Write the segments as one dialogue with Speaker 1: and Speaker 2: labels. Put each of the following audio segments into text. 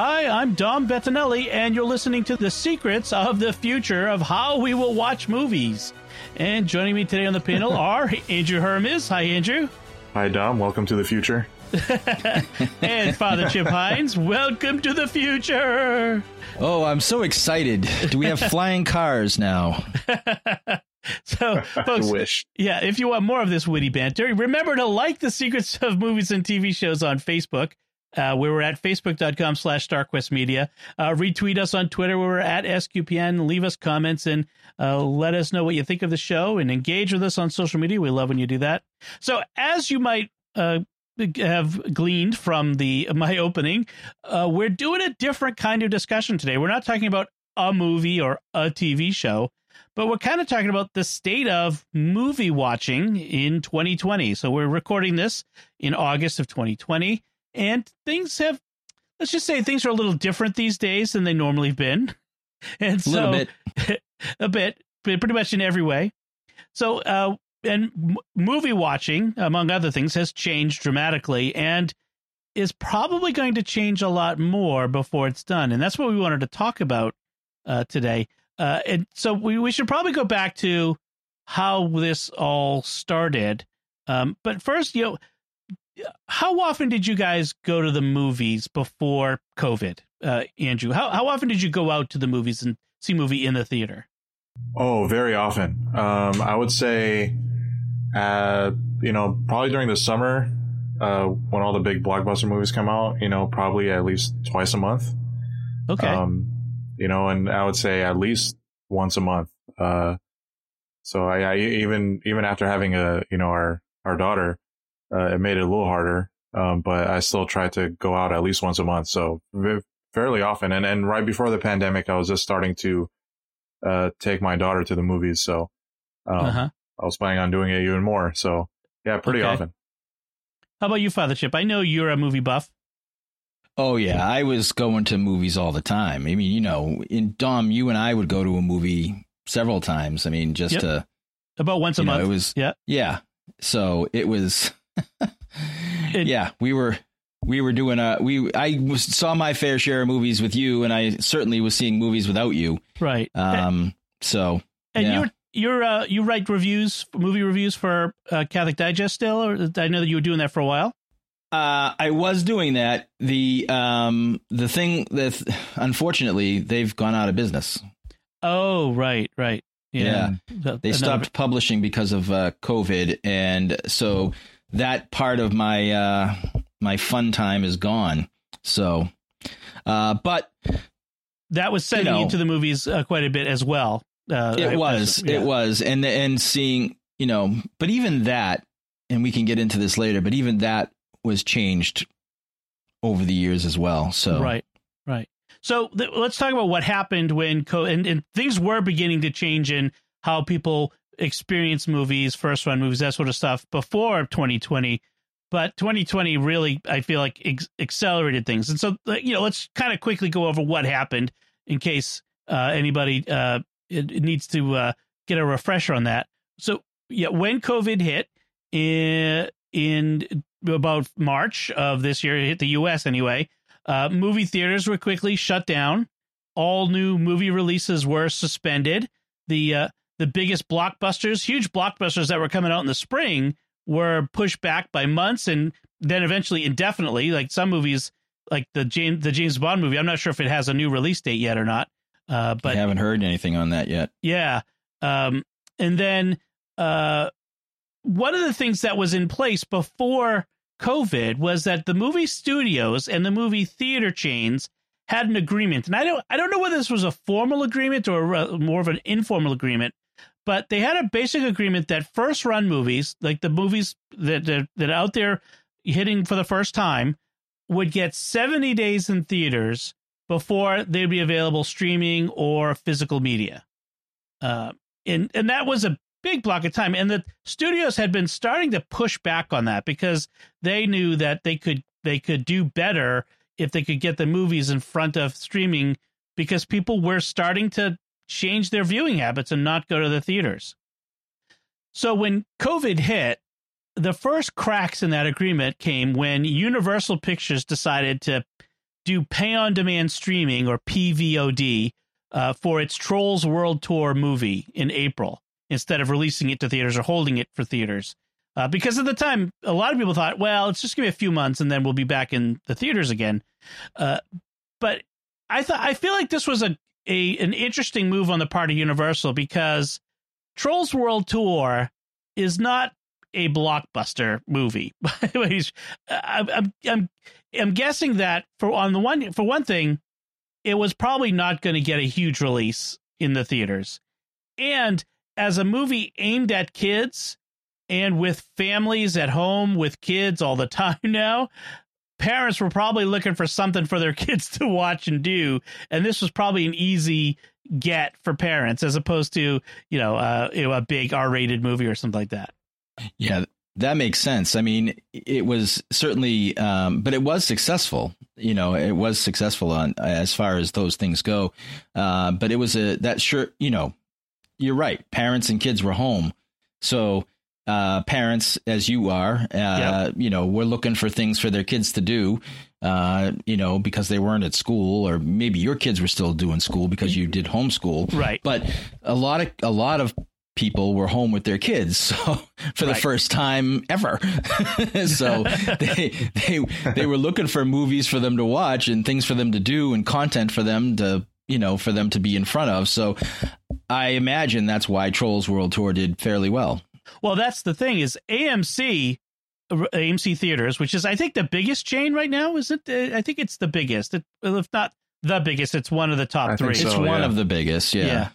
Speaker 1: Hi, I'm Dom Bettinelli, and you're listening to The Secrets of the Future of How We Will Watch Movies. And joining me today on the panel are Andrew Hermiz. Hi, Andrew.
Speaker 2: Hi, Dom. Welcome to the future.
Speaker 1: and Father Chip Hines. Welcome to the future.
Speaker 3: Oh, I'm so excited. Do we have flying cars now?
Speaker 1: so, folks,
Speaker 2: I wish.
Speaker 1: yeah, if you want more of this witty banter, remember to like the secrets of movies and TV shows on Facebook. Uh, we were at facebook.com slash StarQuest Media. Uh, retweet us on Twitter. We were at SQPN. Leave us comments and uh, let us know what you think of the show and engage with us on social media. We love when you do that. So, as you might uh, have gleaned from the my opening, uh, we're doing a different kind of discussion today. We're not talking about a movie or a TV show, but we're kind of talking about the state of movie watching in 2020. So, we're recording this in August of 2020 and things have let's just say things are a little different these days than they normally have been. And so
Speaker 3: a little bit.
Speaker 1: a bit pretty much in every way. So uh and m- movie watching among other things has changed dramatically and is probably going to change a lot more before it's done. And that's what we wanted to talk about uh today. Uh and so we, we should probably go back to how this all started. Um but first you know how often did you guys go to the movies before COVID, uh, Andrew? How how often did you go out to the movies and see a movie in the theater?
Speaker 2: Oh, very often. Um, I would say, uh, you know, probably during the summer, uh, when all the big blockbuster movies come out, you know, probably at least twice a month.
Speaker 1: Okay.
Speaker 2: Um, you know, and I would say at least once a month. Uh, so I, I even even after having a you know our our daughter, uh, it made it a little harder. Um, but I still try to go out at least once a month. So v- fairly often. And, and right before the pandemic, I was just starting to, uh, take my daughter to the movies. So, um,
Speaker 1: uh-huh.
Speaker 2: I was planning on doing it even more. So yeah, pretty
Speaker 1: Okay.
Speaker 2: often.
Speaker 1: How about you, Father Chip? I know you're a movie buff.
Speaker 3: Oh yeah, I was going to movies all the time. I mean, you know, in Dom, you and I would go to a movie several times. I mean, just
Speaker 1: Yep.
Speaker 3: to
Speaker 1: About once a
Speaker 3: you know,
Speaker 1: month.
Speaker 3: it was
Speaker 1: yeah.
Speaker 3: yeah. So it was
Speaker 1: It-
Speaker 3: yeah, we were we were doing a we I saw my fair share of movies with you and I certainly was seeing movies without you.
Speaker 1: Right.
Speaker 3: Um so
Speaker 1: and
Speaker 3: yeah.
Speaker 1: you're you're uh you write reviews, movie reviews for uh, Catholic Digest still, or I know that you were doing that for a while.
Speaker 3: Uh, I was doing that. The um the thing that unfortunately they've gone out of business.
Speaker 1: Oh, right, right. Yeah. So-
Speaker 3: They stopped publishing because of uh, COVID, and so that part of my uh my fun time is gone. So, uh, but
Speaker 1: That was sending
Speaker 3: you
Speaker 1: you,
Speaker 3: know.
Speaker 1: to the movies uh, quite a bit as well. Uh, I-
Speaker 3: it was
Speaker 1: yeah.
Speaker 3: it was, and and seeing you know, but even that, and we can get into this later, but even that was changed over the years as well. So
Speaker 1: Right, right. So th- let's talk about what happened when co- and, and things were beginning to change in how people experience movies, first run movies, that sort of stuff before 2020. But 2020 really, I feel like, ex- accelerated things. And so, you know, let's kind of quickly go over what happened in case uh, anybody uh, it, it needs to uh, get a refresher on that. So, yeah, when COVID hit in, in about March of this year, it hit the U.S. anyway. Uh, movie theaters were quickly shut down. All new movie releases were suspended. The uh, the biggest blockbusters, huge blockbusters that were coming out in the spring, were pushed back by months and then eventually indefinitely. Like some movies, like the James the James Bond movie, I'm not sure if it has a new release date yet or not. Uh,
Speaker 3: I haven't heard anything on that yet.
Speaker 1: yeah. Um, and then uh, one of the things that was in place before COVID was that the movie studios and the movie theater chains had an agreement, and I don't I don't know whether this was a formal agreement or uh, more of an informal agreement, but they had a basic agreement that first run movies, like the movies that that, that out there hitting for the first time, would get 70 days in theaters before they'd be available streaming or physical media. Uh, and and that was a big block of time. And the studios had been starting to push back on that because they knew that they could they could do better if they could get the movies in front of streaming because people were starting to change their viewing habits and not go to the theaters. So when COVID hit, the first cracks in that agreement came when Universal Pictures decided to do pay on demand streaming or PVOD uh, for its Trolls World Tour movie in April instead of releasing it to theaters or holding it for theaters. Uh, because at the time, a lot of people thought, well, it's just give me a few months and then we'll be back in the theaters again. Uh, but I thought I feel like this was a, a an interesting move on the part of Universal because Trolls World Tour is not a blockbuster movie. I'm, I'm, I'm, guessing that for on the one for one thing, it was probably not going to get a huge release in the theaters, and as a movie aimed at kids and with families at home with kids all the time now, parents were probably looking for something for their kids to watch and do, and this was probably an easy get for parents as opposed to you know, uh, you know a big R-rated movie or something like that.
Speaker 3: Yeah, that makes sense. I mean, it was certainly, um, but it was successful. You know, it was successful on as far as those things go. Uh, but it was a that sure, you know, you're right. Parents and kids were home, so uh, parents, as you are, uh, yep. you know, were looking for things for their kids to do. Uh, you know, because they weren't at school, or maybe your kids were still doing school because you did homeschool.
Speaker 1: Right.
Speaker 3: But a lot of a lot of people were home with their kids so for the right. first time ever so they they they were looking for movies for them to watch and things for them to do and content for them to you know for them to be in front of so i imagine that's why trolls world tour did fairly well
Speaker 1: well that's the thing is amc amc theaters which is i think the biggest chain right now is it i think it's the biggest It, if not the biggest it's one of the top
Speaker 2: I
Speaker 1: three
Speaker 2: so,
Speaker 3: it's
Speaker 2: yeah.
Speaker 3: one of the biggest yeah.
Speaker 1: yeah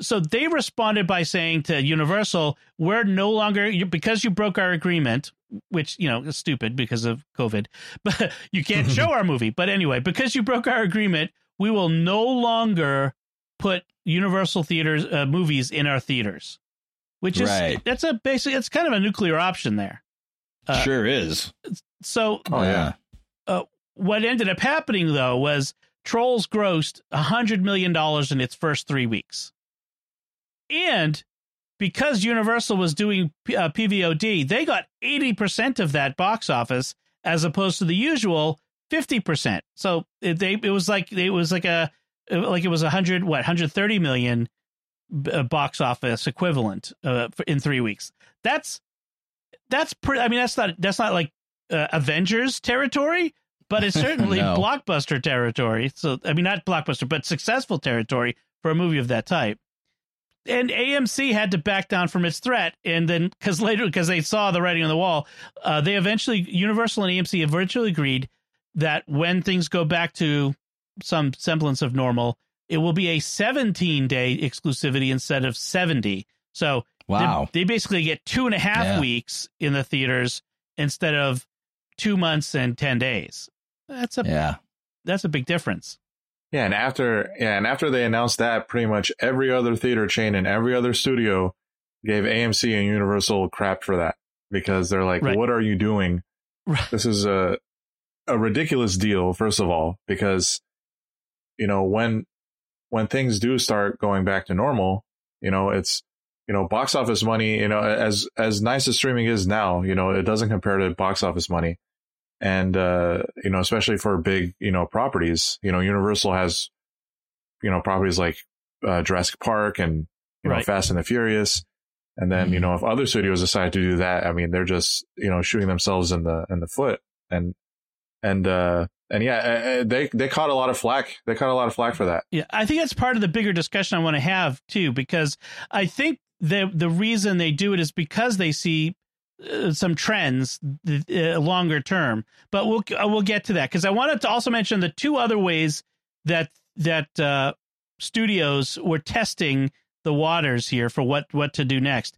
Speaker 1: so they responded by saying to Universal, "We're no longer because you broke our agreement, which you know is stupid because of COVID, but you can't show our movie. But anyway, because you broke our agreement, we will no longer put Universal theaters uh, movies in our theaters, which is
Speaker 3: right.
Speaker 1: that's a basic. It's kind of a nuclear option there.
Speaker 3: Uh, sure is.
Speaker 1: So,
Speaker 2: oh yeah.
Speaker 1: Uh, what ended up happening though was Trolls grossed a hundred million dollars in its first three weeks. And because Universal was doing uh, PVOD, they got 80% of that box office as opposed to the usual 50%. So it, they it was like it was like a like it was a 100 what 130 million uh, box office equivalent uh, in 3 weeks. That's that's pretty I mean that's not that's not like uh, Avengers territory, but it's certainly no. blockbuster territory. So I mean not blockbuster, but successful territory for a movie of that type and AMC had to back down from its threat, and then because later because they saw the writing on the wall, uh, they eventually Universal and AMC eventually agreed that when things go back to some semblance of normal, it will be a 17 day exclusivity instead of 70. So
Speaker 3: wow,
Speaker 1: they, they basically get two and a half yeah. weeks in the theaters instead of two months and 10 days. That's a
Speaker 3: yeah,
Speaker 1: that's a big difference.
Speaker 2: Yeah, and after yeah, and after they announced that, pretty much every other theater chain and every other studio gave AMC and Universal crap for that because they're like, right. "What are you doing? Right. This is a a ridiculous deal." First of all, because you know when when things do start going back to normal, you know it's you know box office money. You know as as nice as streaming is now, you know it doesn't compare to box office money and uh, you know, especially for big you know properties, you know, Universal has you know properties like uh, Jurassic Park and you know right. Fast and the Furious, and then mm-hmm. you know if other studios decide to do that, I mean, they're just you know shooting themselves in the in the foot, and and uh, and yeah, uh, uh, they they caught a lot of flack. They caught a lot of flack for that.
Speaker 1: Yeah, I think that's part of the bigger discussion I want to have too, because I think the the reason they do it is because they see uh, some trends longer term, but we'll we'll get to that because I wanted to also mention the two other ways that that studios were testing the waters here for what what to do next.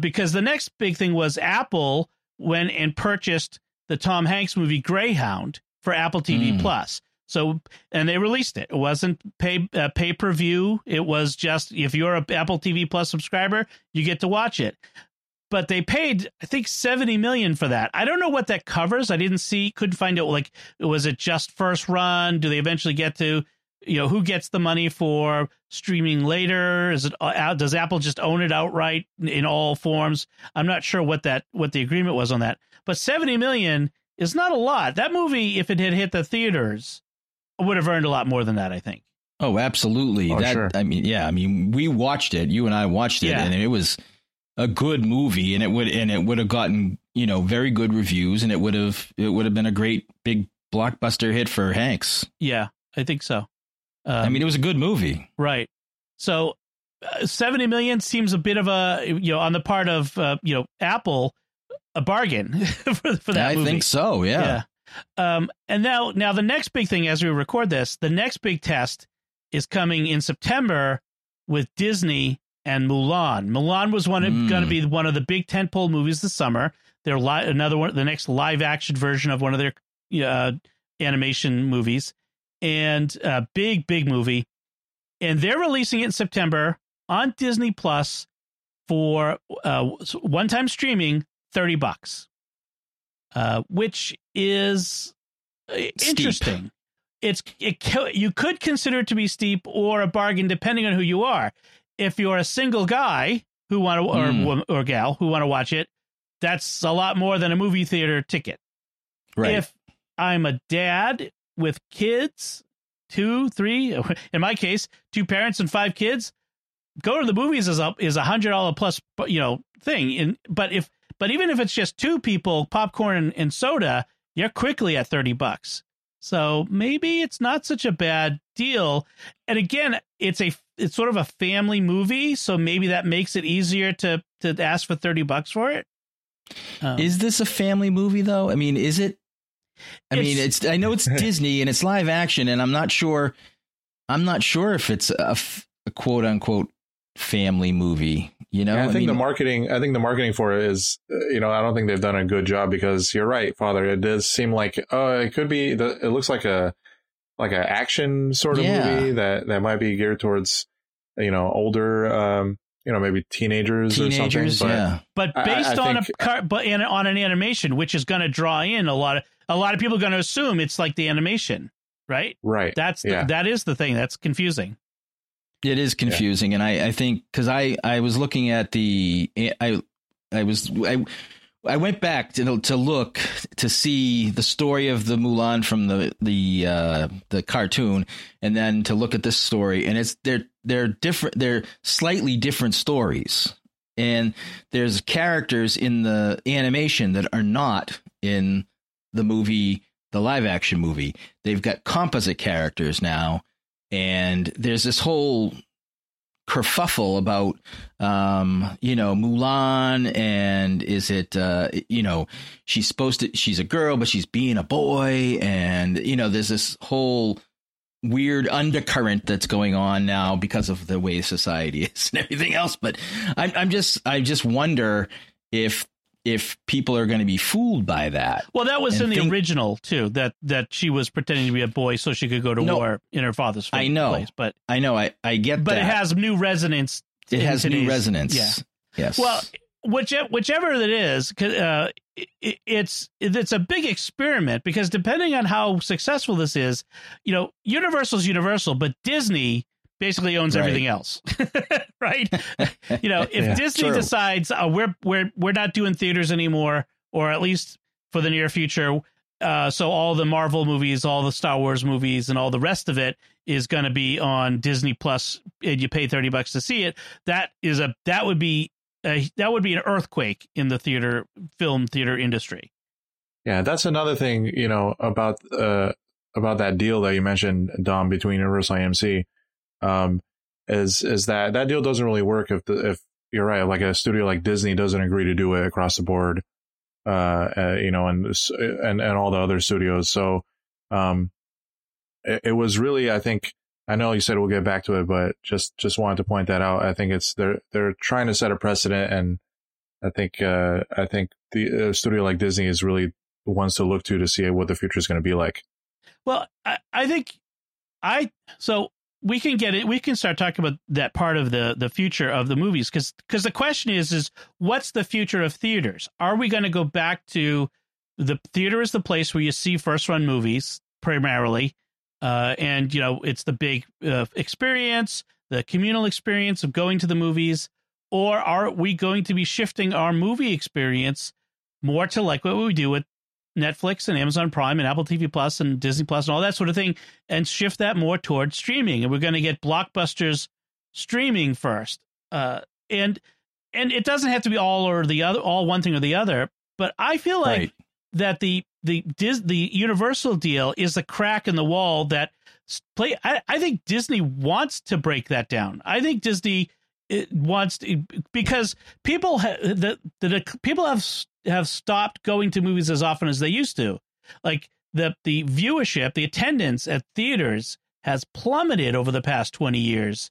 Speaker 1: Because the next big thing was Apple went and purchased the Tom Hanks movie Greyhound for Apple TV mm. Plus. So, and they released it. It wasn't pay uh, pay per view. It was just if you're a Apple TV Plus subscriber, you get to watch it. But they paid, I think, seventy million for that. I don't know what that covers. I didn't see, couldn't find out. Like, was it just first run? Do they eventually get to, you know, who gets the money for streaming later? Is it uh, does Apple just own it outright in all forms? I'm not sure what that what the agreement was on that. But seventy million is not a lot. That movie, if it had hit the theaters, would have earned a lot more than that, I think.
Speaker 3: Oh, absolutely.
Speaker 2: Oh,
Speaker 3: that
Speaker 2: sure.
Speaker 3: I mean, yeah, I mean, we watched it. You and I watched it,
Speaker 1: Yeah.
Speaker 3: and it was a good movie, and it would and it would have gotten you know very good reviews, and it would have it would have been a great big blockbuster hit for Hanks.
Speaker 1: Yeah, I think so. Um,
Speaker 3: I mean, it was a good movie.
Speaker 1: right. So, uh, seventy million seems a bit of a you know on the part of uh, you know Apple a bargain for, for that
Speaker 3: I
Speaker 1: movie.
Speaker 3: think so. Yeah.
Speaker 1: Yeah. Um, and now, now the next big thing as we record this, the next big test is coming in September with Disney and Mulan. Mulan was one
Speaker 3: Mm.
Speaker 1: going to be one of the big tentpole movies this summer. They're li- another one, the next live action version of one of their uh, animation movies, and a big, big movie. And they're releasing it in September on Disney Plus for uh, one time streaming, thirty bucks, uh, which is uh,
Speaker 3: Steep.
Speaker 1: interesting. It's it you could consider it to be steep or a bargain depending on who you are. If you're a single guy who want to or
Speaker 3: Mm.
Speaker 1: or gal who want to watch it, that's a lot more than a movie theater ticket.
Speaker 3: Right.
Speaker 1: If I'm a dad with kids, two, three, in my case, two parents and five kids, go to the movies is a is a hundred dollar plus you know thing. And but if but even if it's just two people, popcorn and, and soda, you're quickly at thirty bucks. So maybe it's not such a bad deal. And again, it's a it's sort of a family movie, so maybe that makes it easier to to ask for thirty bucks for it. Um,
Speaker 3: Is this a family movie though? I mean, is it? I mean,
Speaker 1: It's-
Speaker 3: it's. I know it's Disney and it's live action, and I'm not sure. I'm not sure if it's a quote unquote family movie. You know,
Speaker 2: Yeah, I think the
Speaker 3: mean,
Speaker 2: marketing. I think the marketing for it is, uh, you know, I don't think they've done a good job because you're right, Father. It does seem like, oh, it could be. The, it looks like a like an action sort of
Speaker 3: Yeah.
Speaker 2: movie that that might be geared towards, you know, older, um, you know, maybe teenagers,
Speaker 3: teenagers.
Speaker 2: or something. But
Speaker 3: yeah,
Speaker 1: but
Speaker 2: I-
Speaker 1: based
Speaker 2: I
Speaker 1: on
Speaker 2: think-
Speaker 1: a car, but in, on an animation, which is going to draw in a lot of a lot of people are going to assume it's like the animation, right?
Speaker 2: right.
Speaker 1: That's the,
Speaker 2: Yeah.
Speaker 1: that is the thing that's confusing.
Speaker 3: It is confusing, and I, I think because I, I was looking at the, I, I was, I, I went back to to look to see the story of the Mulan from the the uh, the cartoon, and then to look at this story, and it's they're they're different. They're slightly different stories, and there's characters in the animation that are not in the movie, the live action movie. They've got composite characters now, and there's this whole kerfuffle about um you know Mulan and is it uh you know she's supposed to she's a girl but she's being a boy. And you know there's this whole weird undercurrent that's going on now because of the way society is and everything else. But i'm i'm just i just wonder if if people are going to be fooled by that
Speaker 1: Well, that was in the
Speaker 3: think-
Speaker 1: original too. That that she was pretending to be a boy so she could go to
Speaker 3: No.
Speaker 1: war in her father's
Speaker 3: I know.
Speaker 1: place. But
Speaker 3: i know i i get
Speaker 1: but
Speaker 3: that
Speaker 1: it has new resonance.
Speaker 3: it has new resonance
Speaker 1: Yeah.
Speaker 3: yes
Speaker 1: Well, whichever whichever it is, uh, it, it's it's a big experiment because depending on how successful this is, you know, Universal's Universal, but Disney basically owns
Speaker 3: Right.
Speaker 1: everything else, right? You know, if
Speaker 2: Yeah,
Speaker 1: Disney
Speaker 3: true.
Speaker 1: decides uh, we're we're we're not doing theaters anymore, or at least for the near future. Uh, so all the Marvel movies, all the Star Wars movies, and all the rest of it is going to be on Disney Plus, and you pay thirty bucks to see it. That is a that would be a, that would be an earthquake in the theater film theater industry.
Speaker 2: Yeah, that's another thing, you know, about uh about that deal that you mentioned, Dom, between Universal and AMC, um, is is that that deal doesn't really work if the if you're right, like a studio like Disney doesn't agree to do it across the board, uh, uh you know, and and and all the other studios. So, um, it, it was really, I think, I know you said we'll get back to it, but just just wanted to point that out. I think it's they're they're trying to set a precedent, and I think uh I think the studio like Disney is really the ones to look to to see what the future is going to be like.
Speaker 1: Well, I, I think I so we can get it. We can start talking about that part of the the future of the movies because because the question is is what's the future of theaters? Are we going to go back to the theater is the place where you see first run movies primarily, uh, and you know it's the big uh, experience, the communal experience of going to the movies, or are we going to be shifting our movie experience more to like what we do with Netflix and Amazon Prime and Apple TV Plus and Disney Plus and all that sort of thing, and shift that more towards streaming. And we're going to get blockbusters streaming first. Uh, and and it doesn't have to be all or the other, all one thing or the other. But I feel like right. that the the Dis, the Universal deal is a crack in the wall that play. I, I think Disney wants to break that down. I think Disney it wants to, because people ha, the, the people have have stopped going to movies as often as they used to. Like the the viewership, the attendance at theaters has plummeted over the past 20 years.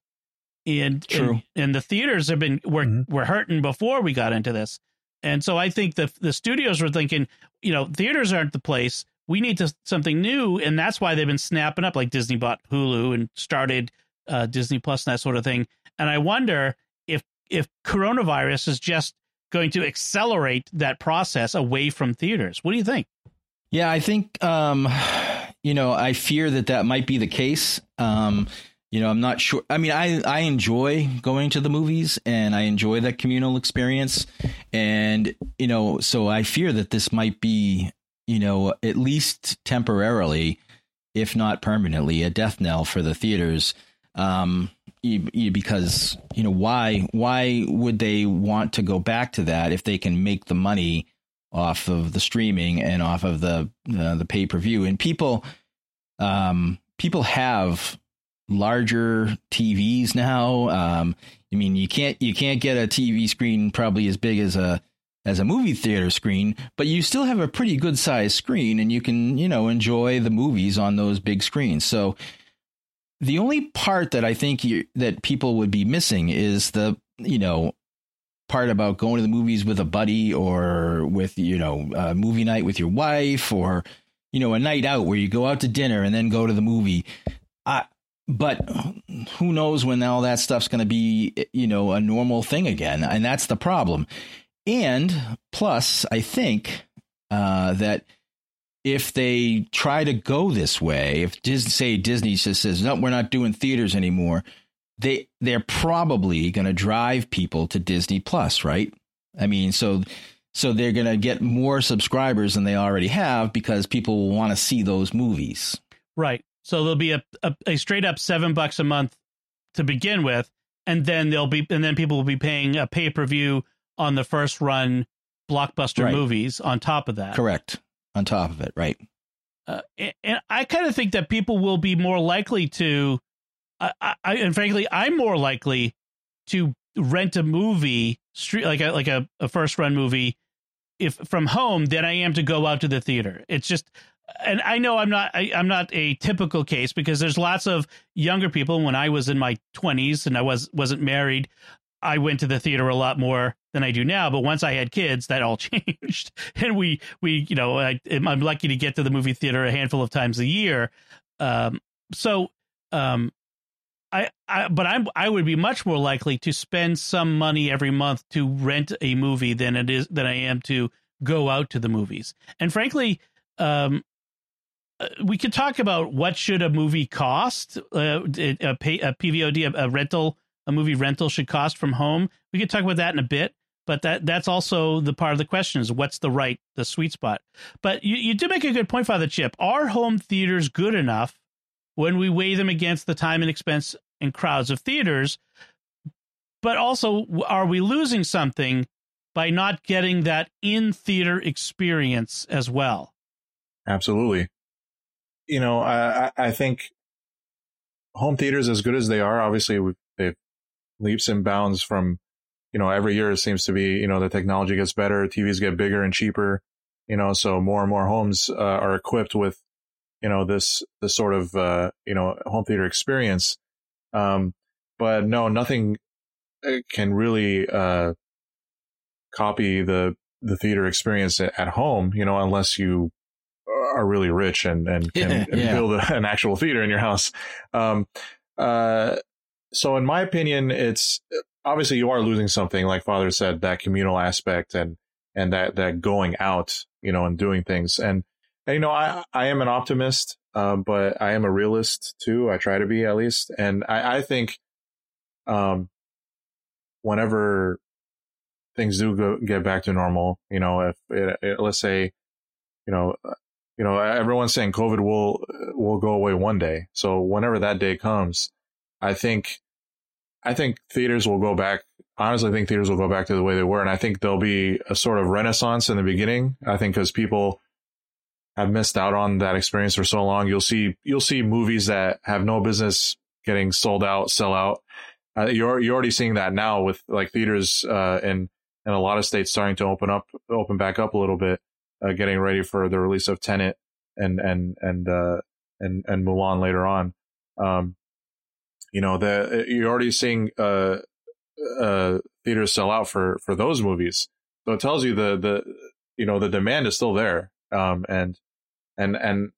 Speaker 1: And
Speaker 3: True.
Speaker 1: and, and the theaters have been were mm-hmm. were hurting before we got into this. And so I think the the studios were thinking, you know, theaters aren't the place. We need to something new, and that's why they've been snapping up. Like Disney bought Hulu and started uh, Disney Plus and that sort of thing. And I wonder if if coronavirus is just going to accelerate that process away from theaters. What do you think?
Speaker 3: Yeah, I think um, you know I fear that that might be the case. Um, you know, I'm not sure. I mean, I I enjoy going to the movies and I enjoy that communal experience, and you know, so I fear that this might be you know at least temporarily, if not permanently, a death knell for the theaters. Um, because you know why why would they want to go back to that if they can make the money off of the streaming and off of the uh, the pay per view and people um people have larger TVs now. Um I mean you can't you can't get a TV screen probably as big as a as a movie theater screen but you still have a pretty good sized screen and you can you know enjoy the movies on those big screens. So the only part that I think you, that people would be missing is the you know part about going to the movies with a buddy or with you know a movie night with your wife or you know a night out where you go out to dinner and then go to the movie. I, but who knows when all that stuff's going to be you know a normal thing again, and that's the problem. And plus, I think uh, that if they try to go this way, if Disney, say Disney just says no, we're not doing theaters anymore, they they're probably going to drive people to Disney Plus, right? I mean, so so they're going to get more subscribers than they already have because people will want to see those movies.
Speaker 1: Right. So there'll be a, a, a straight up seven bucks a month to begin with, and then they'll be and then people will be paying a pay per view on the first run blockbuster right. movies on top of that.
Speaker 3: Correct on top of it, right?
Speaker 1: Uh, and, I kind of think that people will be more likely to, I, I, and frankly, I'm more likely to rent a movie street like a like a, a first run movie if from home than I am to go out to the theater. It's just and I know I'm not I, am not a typical case because there's lots of younger people when I was in my 20s and I was wasn't married I went to the theater a lot more than I do now. But once I had kids, that all changed, and we we you know I, am lucky to get to the movie theater a handful of times a year. Um, so um, I, I but I'm I would be much more likely to spend some money every month to rent a movie than it is than I am to go out to the movies. And frankly, um, uh, we could talk about what should a movie cost, uh, a, pay, a PVOD, a, a rental a movie rental should cost from home. We could talk about that in a bit, but that that's also the part of the question is what's the right the sweet spot. But you you did make a good point, Father Chip. Are home theaters good enough when we weigh them against the time and expense and crowds of theaters? But also, are we losing something by not getting that in theater experience as well?
Speaker 2: Absolutely. You know, I I think home theaters, as good as they are, obviously they've leaps and bounds from, you know, every year it seems to be, you know, the technology gets better, TVs get bigger and cheaper, you know, so more and more homes uh, are equipped with, you know, this, this sort of, uh, you know, home theater experience. Um, but no, nothing uh, can really, uh, copy the, the theater experience at home, you know, unless you are really rich and and can
Speaker 3: Yeah, yeah.
Speaker 2: build a, an actual theater in your house. Um, uh, so in my opinion, it's obviously you are losing something, like Father said, that communal aspect and and that that going out, you know, and doing things. And, and you know, I I am an optimist, um, but I am a realist too. I try to be at least, and I I think, um, whenever things do go, get back to normal, you know, if it, it, let's say, you know, uh, you know, everyone's saying COVID will will go away one day. So whenever that day comes, I think, I think theaters will go back. Honestly, I think theaters will go back to the way they were, and I think there'll be a sort of renaissance in the beginning. I think because people have missed out on that experience for so long, you'll see you'll see movies that have no business getting sold out, sell out. Uh, you're you're already seeing that now with like theaters uh, in in a lot of states starting to open up, open back up a little bit, uh, getting ready for the release of Tenet and and and uh, and and Mulan later on. Um, you know, the you're already seeing uh, uh, theaters sell out for for those movies, so it tells you the the you know the demand is still there. Um, and and and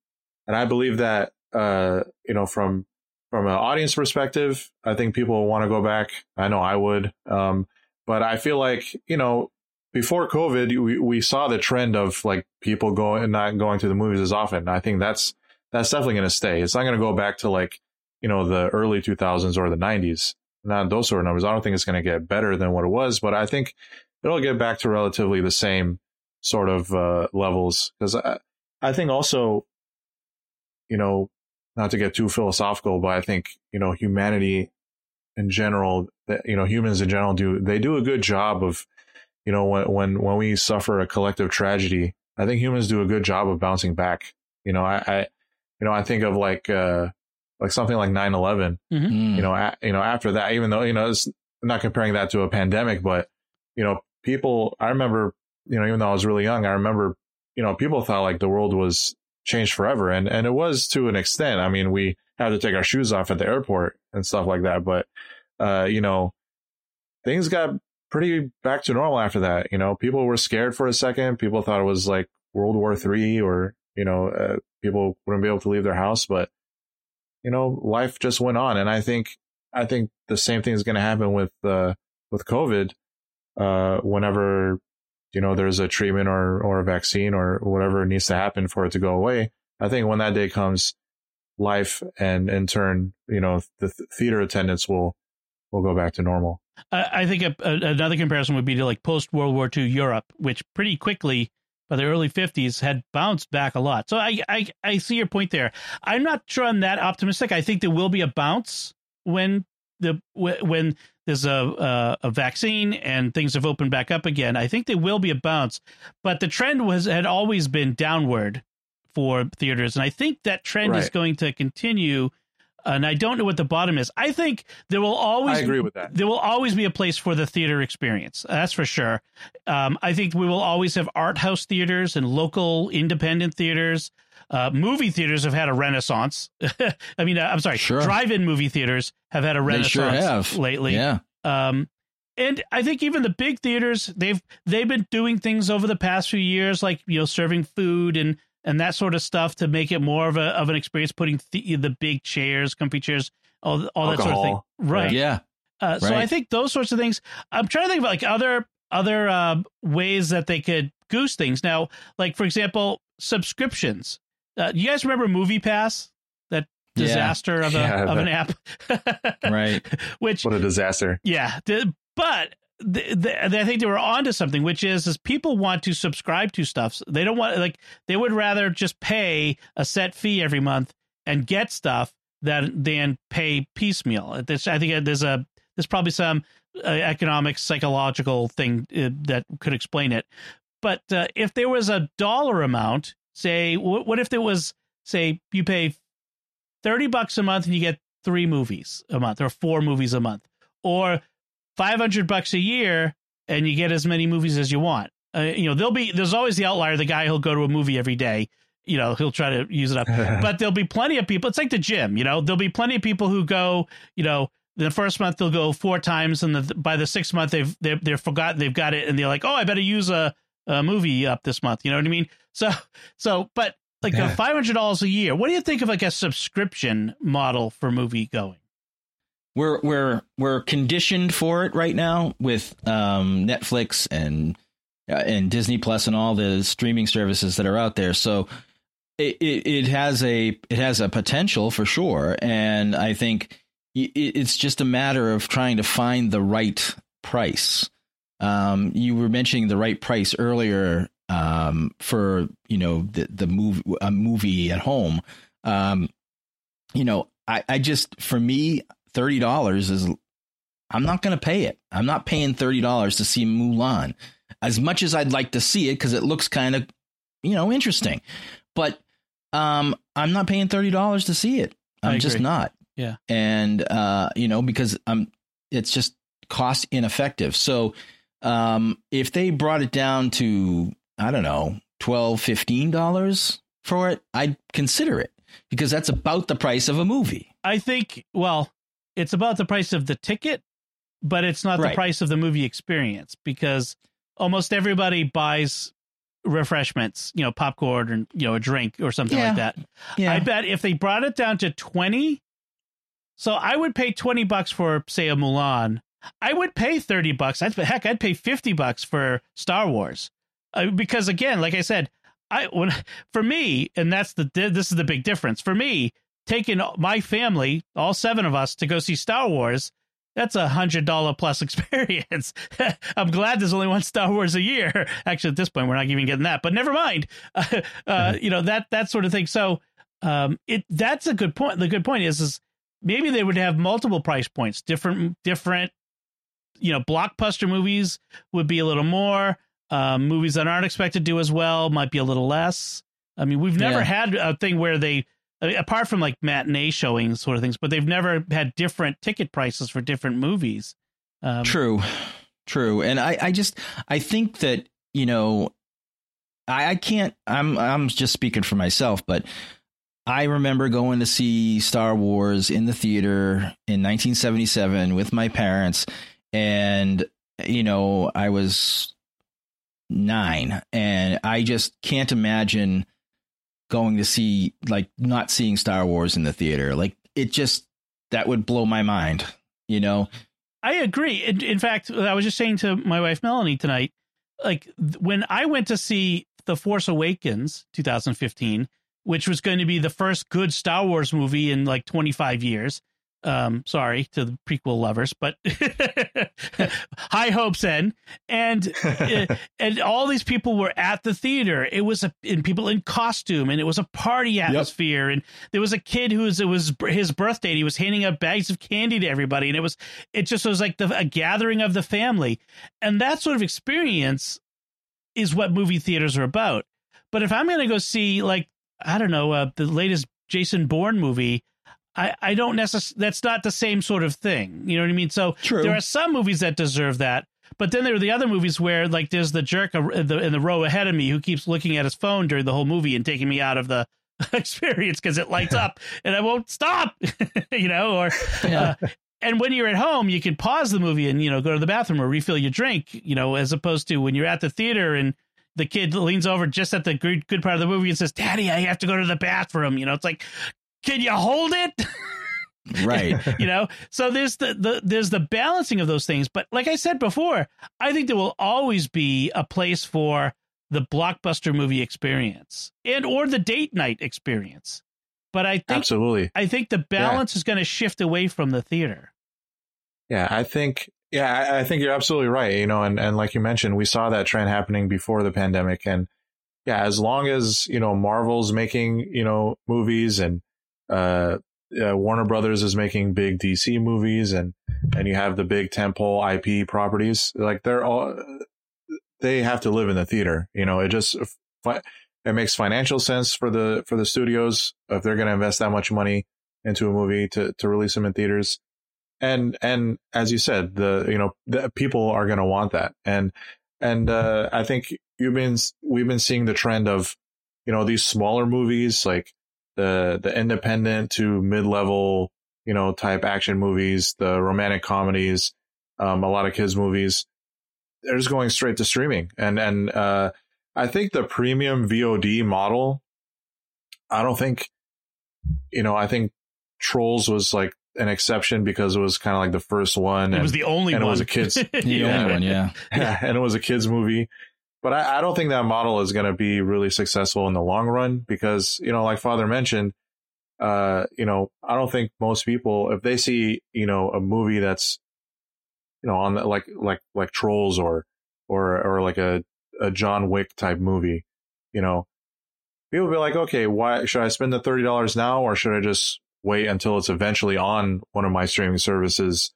Speaker 2: and I believe that uh, you know from from an audience perspective, I think people want to go back. I know I would. Um, but I feel like, you know, before COVID, we, we saw the trend of like people going not going to the movies as often. I think that's that's definitely going to stay. It's not going to go back to like, you know, the early 2000s or the 90s. Not those sort of numbers. I don't think it's going to get better than what it was, but I think it'll get back to relatively the same sort of uh, levels. Because I, I think also, you know, not to get too philosophical, but I think, you know, humanity in general, you know, humans in general do, they do a good job of, you know, when, when, when we suffer a collective tragedy, I think humans do a good job of bouncing back. You know, I, I you know, I think of like, uh, like something like 9-11,
Speaker 3: Mm.
Speaker 2: you know, a, you know, after that, even though, you know, it's I'm not comparing that to a pandemic, but, you know, people, I remember, you know, even though I was really young, I remember, you know, people thought like the world was changed forever. And, and it was to an extent. I mean, we had to take our shoes off at the airport and stuff like that. But, uh, you know, things got pretty back to normal after that. You know, people were scared for a second. People thought it was like World War Three or, you know, uh, people wouldn't be able to leave their house. But, you know, life just went on. And I think, I think the same thing is going to happen with, uh, with COVID, uh, whenever, you know, there's a treatment or, or a vaccine or whatever needs to happen for it to go away. I think when that day comes, life and in turn, you know, the th- theater attendance will, will go back to normal.
Speaker 1: I I think a, a, another comparison would be to like post World War II Europe, which pretty quickly by the early 50s had bounced back a lot. So I, I I see your point there. I'm not sure I'm that optimistic. I think there will be a bounce when the when there's a a, a vaccine and things have opened back up again. I think there will be a bounce, but the trend was had always been downward for theaters, and I think that trend is going to continue. And I don't know what the bottom is. I think there will always
Speaker 2: I agree with that.
Speaker 1: there will always be a place for the theater experience. That's for sure. Um, I think we will always have art house theaters and local independent theaters. Uh, movie theaters have had a renaissance. I mean, uh, I'm sorry,
Speaker 3: Sure.
Speaker 1: drive-in movie theaters have had a renaissance
Speaker 3: sure
Speaker 1: lately.
Speaker 3: Yeah.
Speaker 1: Um, and I think even the big theaters they've they've been doing things over the past few years, like you know, serving food and and that sort of stuff to make it more of a of an experience. Putting the, the big chairs, comfy chairs, all all that sort of thing. Right.
Speaker 3: Yeah.
Speaker 1: Uh, So I think those sorts of things. I'm trying to think about like other other uh, ways that they could goose things. Now, like for example, subscriptions. Uh, you guys remember Movie Pass? That
Speaker 3: Yeah.
Speaker 1: disaster of a
Speaker 2: Yeah,
Speaker 1: of an app,
Speaker 3: Right.
Speaker 1: Which
Speaker 2: What a disaster.
Speaker 1: yeah, but the, the, I think they were onto something, which is is people want to subscribe to stuff. They don't want like they would rather just pay a set fee every month and get stuff than than pay piecemeal. This, I think there's a there's probably some uh, economic psychological thing uh, that could explain it. But uh, if there was a dollar amount, say, what, what if there was say you pay thirty bucks a month and you get three movies a month or four movies a month, or 500 bucks a year and you get as many movies as you want. Uh, you know, there'll be there's always the outlier, the guy who'll go to a movie every day. You know, he'll try to use it up. but there'll be plenty of people. It's like the gym, you know. There'll be plenty of people who go, you know, the first month they'll go four times, and the, by the sixth month they've they're, they're forgotten they've got it, and they're like, oh, I better use a, a movie up this month. You know what I mean? So so, but like
Speaker 3: Yeah.
Speaker 1: five hundred dollars a year. What do you think of like a subscription model for movie going?
Speaker 3: We're we're we're conditioned for it right now with um, Netflix and uh, and Disney Plus and all the streaming services that are out there. So it, it it has a it has a potential for sure, and I think it's just a matter of trying to find the right price. Um, you were mentioning the right price earlier um, for you know the the movie a movie at home. Um, you know, I, I just for me thirty dollars is I'm not going to pay it. I'm not paying thirty dollars to see Mulan, as much as I'd like to see it because it looks kind of you know interesting, but um, I'm not paying thirty dollars to see it. I'm just not.
Speaker 1: Yeah.
Speaker 3: and uh, you know because I'm it's just cost ineffective. So um, if they brought it down to I don't know 12 15 dollars for it, I'd consider it because that's about the price of a movie.
Speaker 1: I think well, it's about the price of the ticket, but it's not the price of the movie experience because almost everybody buys refreshments, you know, popcorn and you know a drink or something
Speaker 3: Yeah.
Speaker 1: like that.
Speaker 3: Yeah,
Speaker 1: I bet if they brought it down to 20, so I would pay 20 bucks for, say, a Mulan. I would pay 30 bucks. I'd, heck, I'd pay 50 bucks for Star Wars. Uh, because again, like I said, I when for me, and that's the this is the big difference. For me, taking my family, all seven of us, to go see Star Wars, that's a hundred dollar plus experience. I'm glad there's only one Star Wars a year. Actually, at this point, we're not even getting that, but never mind. Uh, uh, you know that that sort of thing. So, um, it that's a good point. The good point is is maybe they would have multiple price points, different different. You know, blockbuster movies would be a little more. Um, movies that aren't expected to do as well might be a little less. I mean, we've never
Speaker 3: Yeah.
Speaker 1: had a thing where they, I mean, apart from like matinee showings sort of things, but they've never had different ticket prices for different movies. Um,
Speaker 3: True, true, and I, I just, I think that you know, I, I can't. I'm, I'm just speaking for myself, but I remember going to see Star Wars in the theater in 1977 with my parents, and you know, I was nine, and I just can't imagine going to see like not seeing Star Wars in the theater. Like it just that would blow my mind, you know.
Speaker 1: I agree. In, in fact, I was just saying to my wife Melanie tonight, like when I went to see The Force Awakens 2015, which was going to be the first good Star Wars movie in like 25 years. Um, sorry to the prequel lovers, but high hopes then. And uh, and all these people were at the theater. It was a and people in costume, and it was a party atmosphere. And there was a kid who was it was his birthday. And he was handing out bags of candy to everybody, and it was it just was like the, a gathering of the family, and that sort of experience is what movie theaters are about. But if I'm going to go see like I don't know uh, the latest Jason Bourne movie. I, I don't necessarily, that's not the same sort of thing. You know what I mean? So
Speaker 3: True.
Speaker 1: there are some movies that deserve that. But then there are the other movies where, like, there's the jerk in the, in the row ahead of me who keeps looking at his phone during the whole movie and taking me out of the experience because it lights up and I won't stop, you know? Or,
Speaker 3: Yeah.
Speaker 1: uh, and when you're at home, you can pause the movie and, you know, go to the bathroom or refill your drink, you know, as opposed to when you're at the theater and the kid leans over just at the good, good part of the movie and says, Daddy, I have to go to the bathroom. You know, it's like, can you hold it?
Speaker 3: right.
Speaker 1: you know so there's the, the there's the balancing of those things but like i said before i think there will always be a place for the blockbuster movie experience and or the date night experience but i think
Speaker 2: Absolutely.
Speaker 1: i think the balance is going to shift away from the theater
Speaker 2: Yeah, I think yeah, I, I think you're absolutely right. You know, and, and like you mentioned, we saw that trend happening before the pandemic. And yeah, as long as, you know, Marvel's making, you know, movies and uh, uh Warner Brothers is making big DC movies and and you have the big tentpole IP properties, like they're all they have to live in the theater. You know, it just it makes financial sense for the for the studios if they're going to invest that much money into a movie to to release them in theaters. And and as you said the you know the people are going to want that. And and uh i think you've been we've been seeing the trend of you know these smaller movies like the the independent to mid-level you know type action movies the romantic comedies um a lot of kids movies they're just going straight to streaming and and uh i think the premium vod model I don't think, you know, I think Trolls was like an exception because it was kind of like the first one.
Speaker 1: It
Speaker 2: and,
Speaker 1: was the only
Speaker 2: and
Speaker 1: one.
Speaker 2: it was a kids.
Speaker 3: The
Speaker 2: Yeah.
Speaker 3: only one, yeah.
Speaker 2: and it was a kids movie. But I, I don't think that model is going to be really successful in the long run because, you know, like Father mentioned, uh, you know, I don't think most people, if they see, you know, a movie that's, you know, on the, like, like, like Trolls or, or, or like a, a John Wick type movie, you know, people will be like, okay, why should I spend the $30 now or should I just wait until it's eventually on one of my streaming services?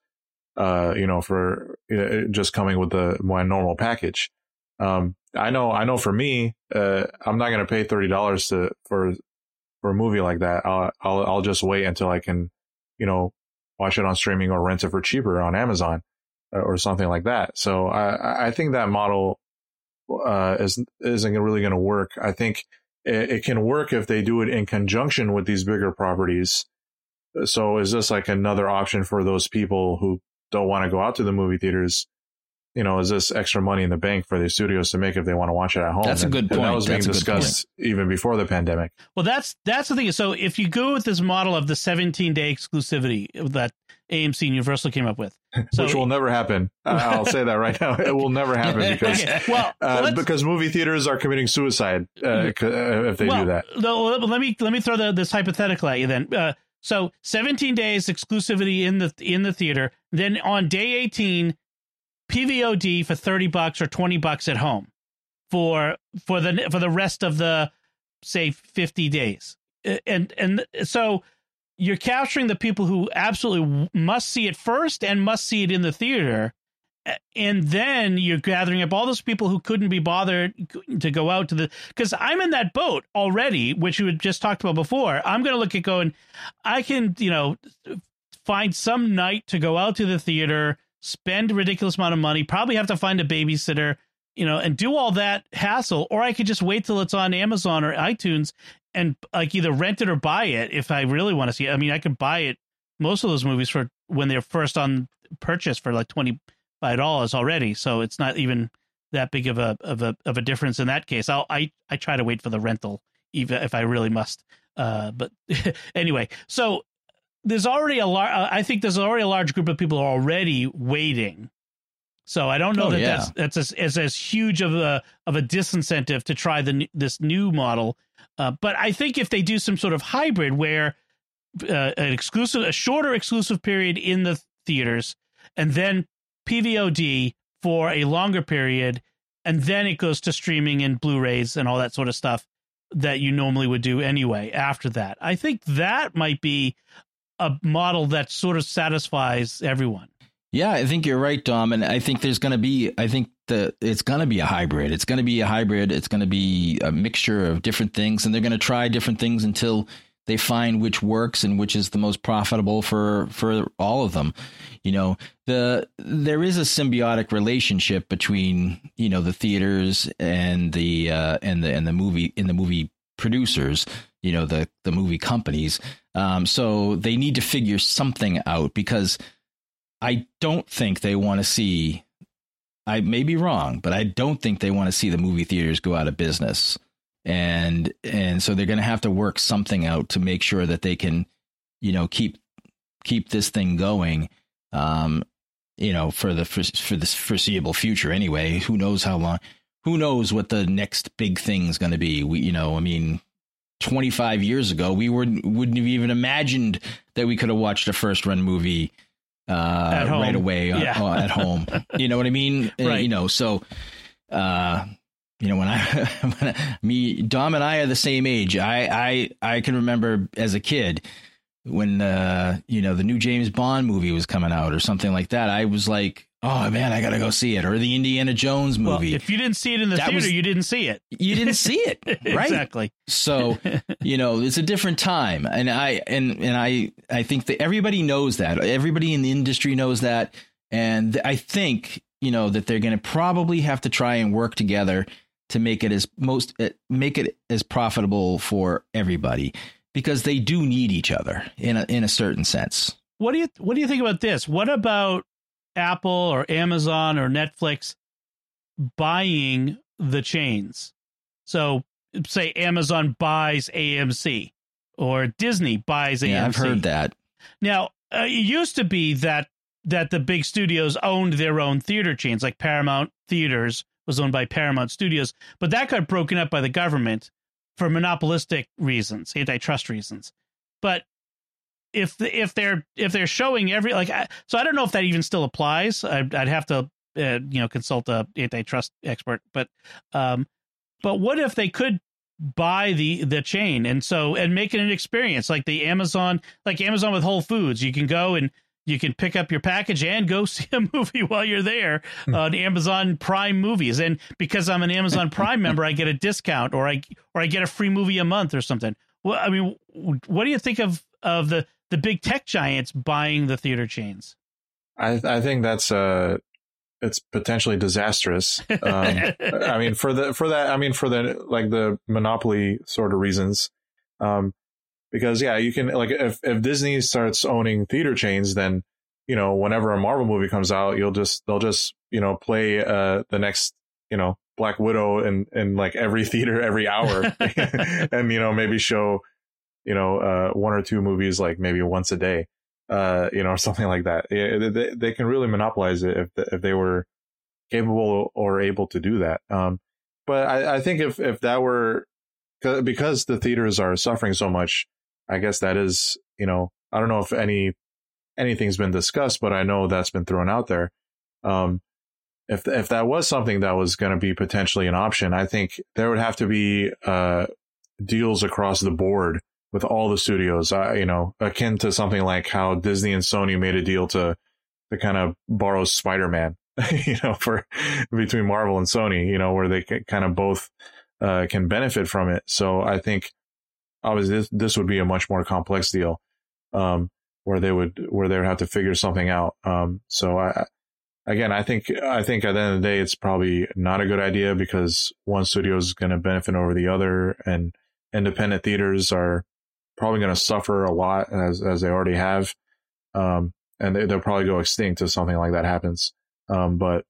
Speaker 2: Uh, you know, for uh, just coming with the my normal package. Um, I know, I know for me, uh, I'm not to pay $30 to, for, for a movie like that. I'll, I'll, I'll just wait until I can, you know, watch it on streaming or rent it for cheaper on Amazon uh, or something like that. So I, I think that model, uh, is, isn't really going to work. I think it, it can work if they do it in conjunction with these bigger properties. So is this like another option for those people who don't want to go out to the movie theaters? You know, is this extra money in the bank for the studios to make if they want to watch it at home?
Speaker 3: That's a good
Speaker 2: point. That was being
Speaker 3: That's
Speaker 2: discussed even before the pandemic.
Speaker 1: Well, that's that's the thing. So if you go with this model of the 17 day exclusivity that AMC and Universal came up with, so
Speaker 2: which will never happen. I'll say that right now. It will never happen because
Speaker 1: okay, well,
Speaker 2: uh, because movie theaters are committing suicide uh, uh, if they
Speaker 1: well,
Speaker 2: do that.
Speaker 1: no, let me let me throw the, this hypothetical at you then. Uh, so 17 days exclusivity in the in the theater. Then on day 18, PVOD for 30 bucks or 20 bucks at home for for the for the rest of the say 50 days. And and so you're capturing the people who absolutely must see it first and must see it in the theater. And then you're gathering up all those people who couldn't be bothered to go out to the because I'm in that boat already, which we had just talked about before. I'm going to look at going, I can, you know, find some night to go out to the theater, spend a ridiculous amount of money, probably have to find a babysitter, you know, and do all that hassle, or I could just wait till it's on Amazon or iTunes and like either rent it or buy it if I really want to see it. I mean, I could buy it most of those movies for when they're first on purchase for like twenty five dollars already, so it's not even that big of a of a of a difference in that case. I'll I I try to wait for the rental even if I really must. Uh, but anyway, so there's already a large. I think there's already a large group of people who are already waiting. So I don't know
Speaker 3: Oh,
Speaker 1: that
Speaker 3: yeah.
Speaker 1: that's that's as, as as huge of a of a disincentive to try the this new model. Uh, but I think if they do some sort of hybrid where uh, an exclusive, a shorter exclusive period in the theaters, and then PVOD for a longer period, and then it goes to streaming and Blu-rays and all that sort of stuff that you normally would do anyway. After that, I think that might be a model that sort of satisfies everyone.
Speaker 3: Yeah, I think you're right, Dom, and I think there's going to be. I think the it's going to be a hybrid. It's going to be a hybrid. It's going to be a mixture of different things, and they're going to try different things until they find which works and which is the most profitable for for all of them. You know, the there is a symbiotic relationship between you know the theaters and the uh, and the and the movie in the movie producers. You know, the the movie companies. Um, so they need to figure something out because I don't think they want to see. I may be wrong, but I don't think they want to see the movie theaters go out of business, and and so they're going to have to work something out to make sure that they can, you know, keep keep this thing going, um, you know, for the for, for foreseeable future. Anyway, who knows how long? Who knows what the next big thing is going to be? We, you know, I mean, 25 years ago, we were, wouldn't have even imagined that we could have watched a first run movie uh, right away on-
Speaker 1: Yeah.
Speaker 3: on- at home. You know what I mean? Uh,
Speaker 1: Right.
Speaker 3: You know, so, uh, you know, when I, when I, me, Dom and I are the same age. I, I, I can remember as a kid when, uh, you know, the new James Bond movie was coming out or something like that. I was like, oh man, I got to go see it. Or the Indiana Jones
Speaker 1: Well,
Speaker 3: movie.
Speaker 1: if you didn't see it in the
Speaker 3: That
Speaker 1: theater,
Speaker 3: was-
Speaker 1: you didn't see it.
Speaker 3: you didn't see it, right?
Speaker 1: exactly.
Speaker 3: So, you know, it's a different time, and I and and I I think that everybody knows that. Everybody in the industry knows that, and I think you know that they're going to probably have to try and work together to make it as most uh, make it as profitable for everybody because they do need each other in a in a certain sense.
Speaker 1: What do you What do you think about this? What about Apple or Amazon or Netflix buying the chains? So say Amazon buys AMC or Disney buys AMC.
Speaker 3: Yeah, I've heard that.
Speaker 1: Now, uh, it used to be that that the big studios owned their own theater chains, like Paramount Theaters was owned by Paramount Studios, but that got broken up by the government for monopolistic reasons, antitrust reasons. But if the, if they're if they're showing every like I, so I don't know if that even still applies. I'd, I'd have to uh, you know consult a antitrust expert, but um, but what if they could buy the the chain and so and make it an experience like the Amazon like Amazon with Whole Foods, you can go and you can pick up your package and go see a movie while you're there
Speaker 2: Hmm.
Speaker 1: on Amazon Prime movies. And because I'm an Amazon Prime member, I get a discount or I or I get a free movie a month or something. Well, I mean, what do you think of of the the big tech giants buying the theater chains?
Speaker 2: I I think that's uh it's potentially disastrous. Um, I mean for the for that I mean for the like the monopoly sort of reasons. Um because yeah, you can like if if Disney starts owning theater chains then you know whenever a Marvel movie comes out, you'll just they'll just, you know, play uh the next, you know, Black Widow in in like every theater every hour and you know maybe show you know uh one or two movies like maybe once a day uh, you know, or something like that. They, they can really monopolize it if if they were capable or able to do that. Um, but I, I think if if that were because the theaters are suffering so much, I guess that is you know I don't know if any anything's been discussed, but I know that's been thrown out there. Um, if if that was something that was going to be potentially an option, I think there would have to be uh, deals across the board with all the studios, uh, you know, akin to something like how Disney and Sony made a deal to to kind of borrow Spider-Man, you know, for between Marvel and Sony, you know, where they kind of both uh, can benefit from it. So I think obviously this, this would be a much more complex deal, um, where they would where they would have to figure something out. Um, so I again, I think I think at the end of the day, it's probably not a good idea because one studio is going to benefit over the other, and independent theaters are probably going to suffer a lot as as they already have, um, and they, will probably go extinct if something like that happens. Um, but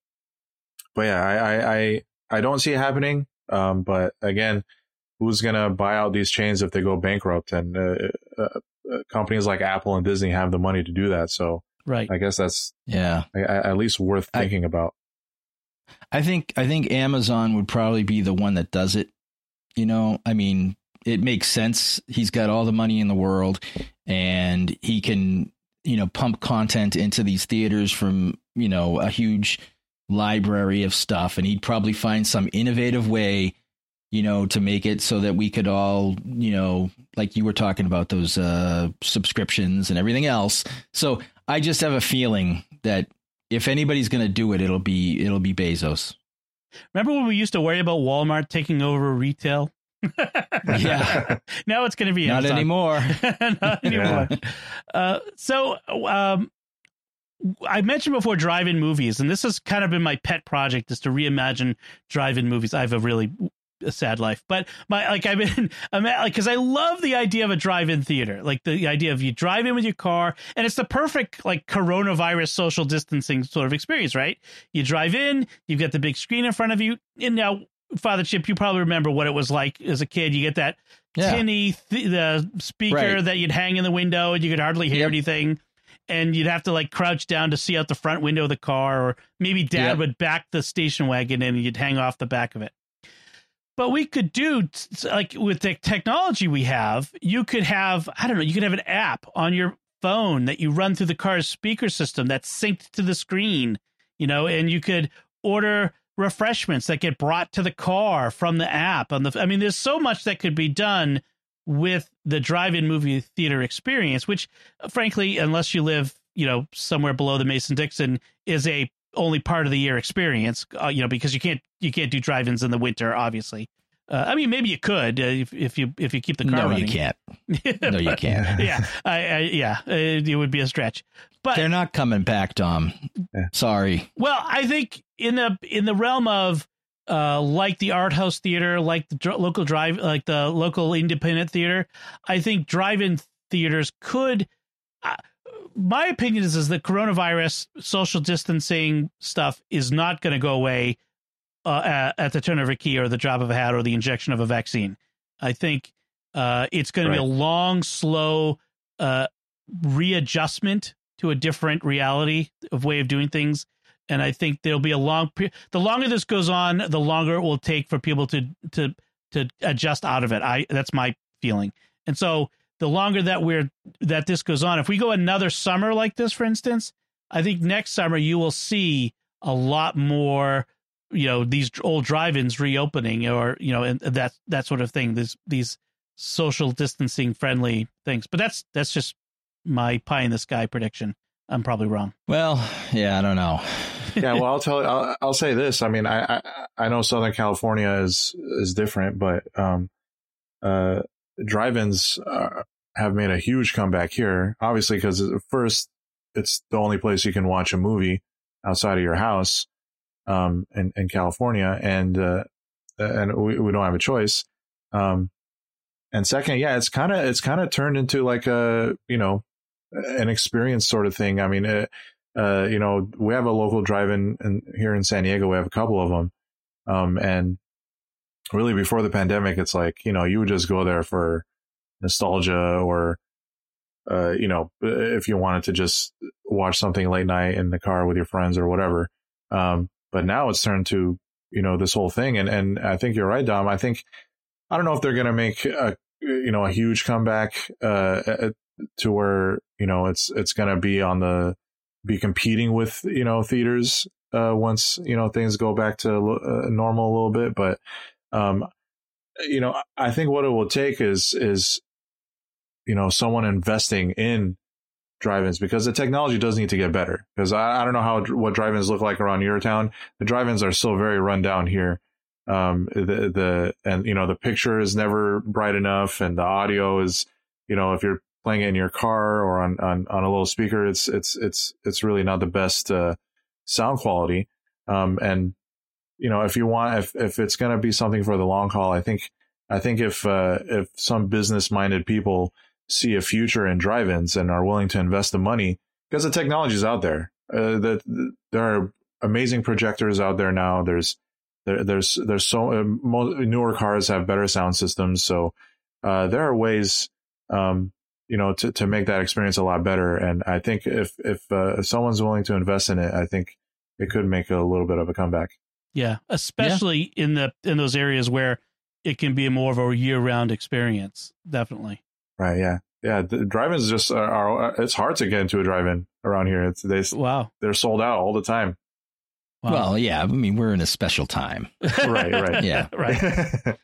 Speaker 2: but yeah, I, I I I don't see it happening. Um, but again, who's going to buy out these chains if they go bankrupt? And uh, uh, companies like Apple and Disney have the money to do that. So
Speaker 1: right,
Speaker 2: I guess that's
Speaker 3: yeah
Speaker 2: at least worth thinking
Speaker 3: I,
Speaker 2: about.
Speaker 3: I think I think Amazon would probably be the one that does it. You know, I mean, it makes sense. He's got all the money in the world and he can, you know, pump content into these theaters from, you know, a huge library of stuff. And he'd probably find some innovative way, you know, to make it so that we could all, you know, like you were talking about those uh, subscriptions and everything else. So I just have a feeling that if anybody's going to do it, it'll be it'll be Bezos.
Speaker 1: Remember when we used to worry about Walmart taking over retail?
Speaker 3: Yeah.
Speaker 1: now it's going to be
Speaker 3: not
Speaker 1: Amazon.
Speaker 3: anymore.
Speaker 1: not anymore. Yeah. Uh, so, um, I mentioned before drive-in movies, and this has kind of been my pet project is to reimagine drive-in movies. I have a really a sad life, but my like I've been I'm at, like because I love the idea of a drive-in theater, like the idea of you drive in with your car, and it's the perfect like coronavirus social distancing sort of experience, right? You drive in, you've got the big screen in front of you, and now Father Chip, you probably remember what it was like as a kid. You get that yeah. tinny th- the speaker right. that you'd hang in the window, and you could hardly hear yep. anything. And you'd have to like crouch down to see out the front window of the car, or maybe Dad yep. would back the station wagon and you'd hang off the back of it. But we could do like with the technology we have, you could have I don't know, you could have an app on your phone that you run through the car's speaker system that's synced to the screen, you know, and you could order refreshments that get brought to the car from the app on the I mean there's so much that could be done with the drive-in movie theater experience which frankly unless you live you know somewhere below the Mason-Dixon is a only part of the year experience uh, you know because you can't you can't do drive-ins in the winter obviously uh, I mean, maybe you could uh, if, if you if you keep the car.
Speaker 3: No,
Speaker 1: running.
Speaker 3: you can't. no, you can't.
Speaker 1: yeah, I, I, yeah, it would be a stretch. But
Speaker 3: they're not coming back, Dom.
Speaker 2: Yeah.
Speaker 3: Sorry.
Speaker 1: Well, I think in the in the realm of uh, like the art house theater, like the dr- local drive, like the local independent theater, I think drive-in theaters could. Uh, my opinion is is that coronavirus social distancing stuff is not going to go away uh, at, at the turn of a key or the drop of a hat or the injection of a vaccine. I think uh, it's going
Speaker 2: Right.
Speaker 1: to be a long, slow uh, readjustment to a different reality of way of doing things. And I think there'll be a long. The longer this goes on, the longer it will take for people to to to adjust out of it. I that's my feeling. And so the longer that we're that this goes on, if we go another summer like this, for instance, I think next summer you will see a lot more, you know, these old drive-ins reopening or you know, and that that sort of thing. These these social distancing friendly things. But that's that's just my pie in the sky prediction. I'm probably wrong.
Speaker 3: Well, yeah, I don't know.
Speaker 2: yeah, well, I'll tell. I'll, I'll say this. I mean, I, I I know Southern California is is different, but um, uh, drive-ins uh, have made a huge comeback here. Obviously, because first, it's the only place you can watch a movie outside of your house, um, in in California, and uh, and we, we don't have a choice. Um, and second, yeah, it's kind of it's kind of turned into like a you know an experience sort of thing. I mean. It, uh, you know, we have a local drive-in in, here in San Diego. We have a couple of them. Um, and really before the pandemic, it's like, you know, you would just go there for nostalgia or, uh, you know, if you wanted to just watch something late night in the car with your friends or whatever. Um, but now it's turned to, you know, this whole thing. And, and I think you're right, Dom. I think, I don't know if they're going to make a, you know, a huge comeback, uh, to where, you know, it's, it's going to be on the, be competing with you know theaters uh, once you know things go back to uh, normal a little bit. But um, you know, I think what it will take is is you know someone investing in drive-ins because the technology does need to get better. Because I, I don't know how what drive-ins look like around your town. The drive-ins are still very run down here. Um, the the and you know the picture is never bright enough, and the audio is you know if you're playing it in your car or on, on, on a little speaker, it's it's it's it's really not the best uh, sound quality. Um, and you know, if you want, if if it's going to be something for the long haul, I think I think if uh, if some business minded people see a future in drive-ins and are willing to invest the money, because the technology is out there. Uh, that there are amazing projectors out there now. There's there, there's there's so uh, mo- newer cars have better sound systems, so uh, there are ways. Um, you know, to, to make that experience a lot better. And I think if, if, uh, if someone's willing to invest in it, I think it could make a little bit of a comeback.
Speaker 1: Yeah, especially yeah. in the in those areas where it can be more of a year round experience. Definitely.
Speaker 2: Right. Yeah. Yeah. The drive-ins just are, are, It's hard to get into a drive-in around here. It's they.
Speaker 1: Wow.
Speaker 2: They're sold out all the time.
Speaker 3: Wow. Well, yeah. I mean, we're in a special time.
Speaker 2: right. Right.
Speaker 3: Yeah.
Speaker 1: right.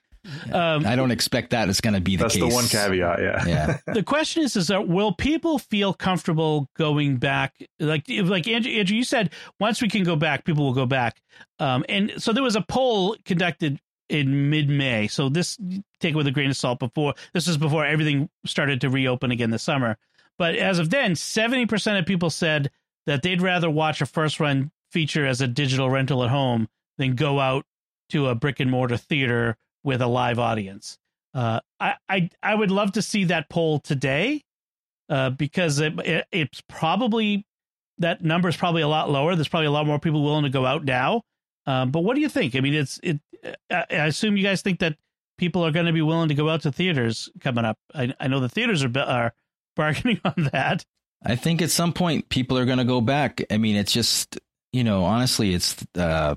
Speaker 3: Um, I don't expect that it's going to be the
Speaker 2: that's
Speaker 3: case.
Speaker 2: the one caveat. Yeah.
Speaker 3: Yeah.
Speaker 1: the question is, is that will people feel comfortable going back? Like, like Andrew, Andrew, you said, once we can go back, people will go back. Um, and so there was a poll conducted in mid-May. So this take it with a grain of salt. Before this is before everything started to reopen again this summer. But as of then, seventy percent of people said that they'd rather watch a first-run feature as a digital rental at home than go out to a brick and mortar theater with a live audience. Uh, I, I I would love to see that poll today, uh, because it, it, it's probably that number is probably a lot lower. There's probably a lot more people willing to go out now. Um, but what do you think? I mean, it's it. I, assume you guys think that people are going to be willing to go out to theaters coming up. I, I know the theaters are are bargaining on that.
Speaker 3: I think at some point people are going to go back. I mean, it's just you know, honestly, it's uh,